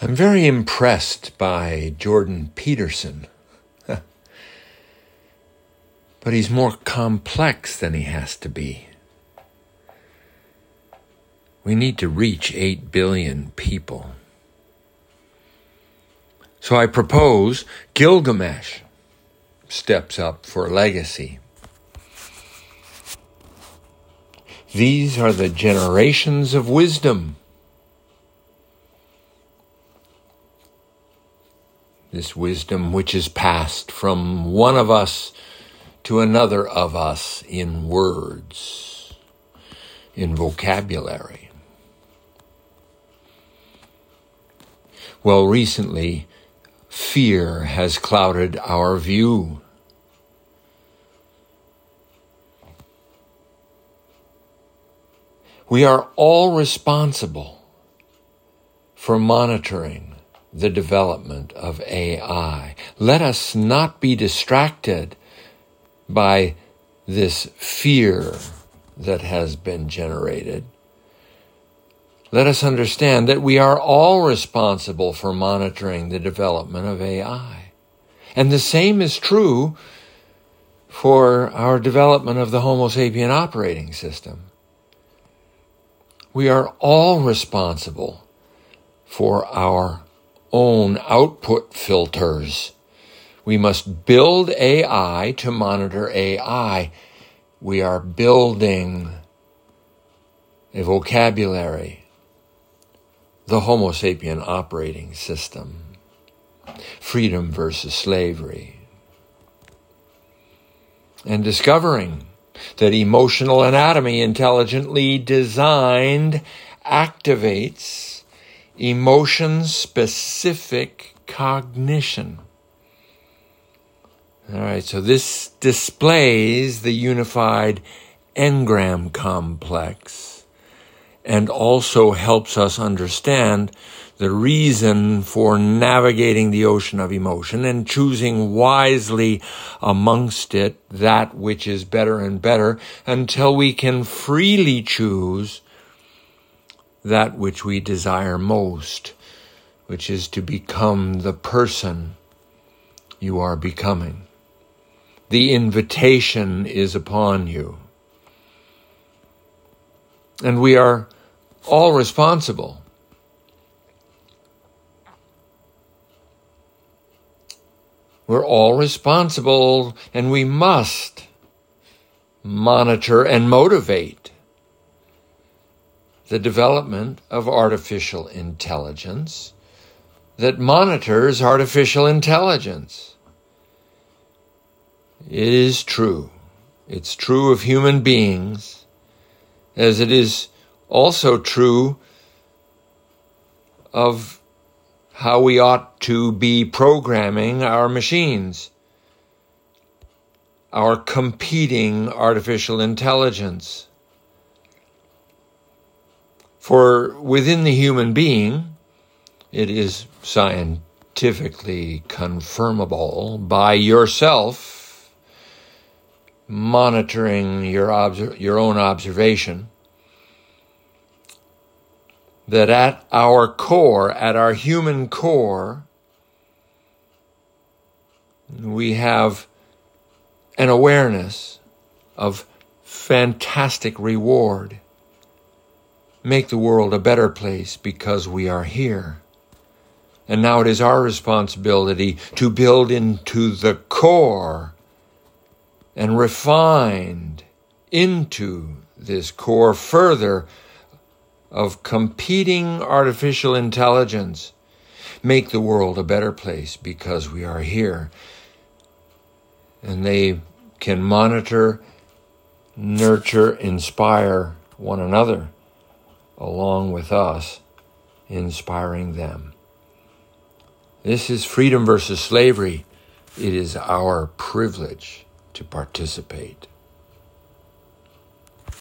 I'm very impressed by Jordan Peterson. but he's more complex than he has to be. We need to reach 8 billion people. So I propose Gilgamesh steps up for legacy. These are the generations of wisdom. This wisdom which is passed from one of us to another of us in words, in vocabulary. Well, recently, fear has clouded our view. We are all responsible for monitoring the development of AI. Let us not be distracted by this fear that has been generated. Let us understand that we are all responsible for monitoring the development of AI. And the same is true for our development of the Homo sapien operating system. We are all responsible for our own output filters. We must build AI to monitor AI. We are building a vocabulary, the Homo sapien operating system, freedom versus slavery, and discovering that emotional anatomy intelligently designed activates emotion specific cognition. All right, so this displays the unified engram complex and also helps us understand the reason for navigating the ocean of emotion and choosing wisely amongst it that which is better and better until we can freely choose that which we desire most, which is to become the person you are becoming. The invitation is upon you. And we are all responsible. We're all responsible and we must monitor and motivate the development of artificial intelligence that monitors artificial intelligence. It is true. It's true of human beings, as it is also true of how we ought to be programming our machines, our competing artificial intelligence. For within the human being, it is scientifically confirmable by yourself monitoring your, obser- your own observation that at our core, at our human core, we have an awareness of fantastic reward make the world a better place because we are here. And now it is our responsibility to build into the core and refined into this core further of competing artificial intelligence. Make the world a better place because we are here. And they can monitor, nurture, inspire one another along with us, inspiring them. This is freedom versus slavery. It is our privilege to participate.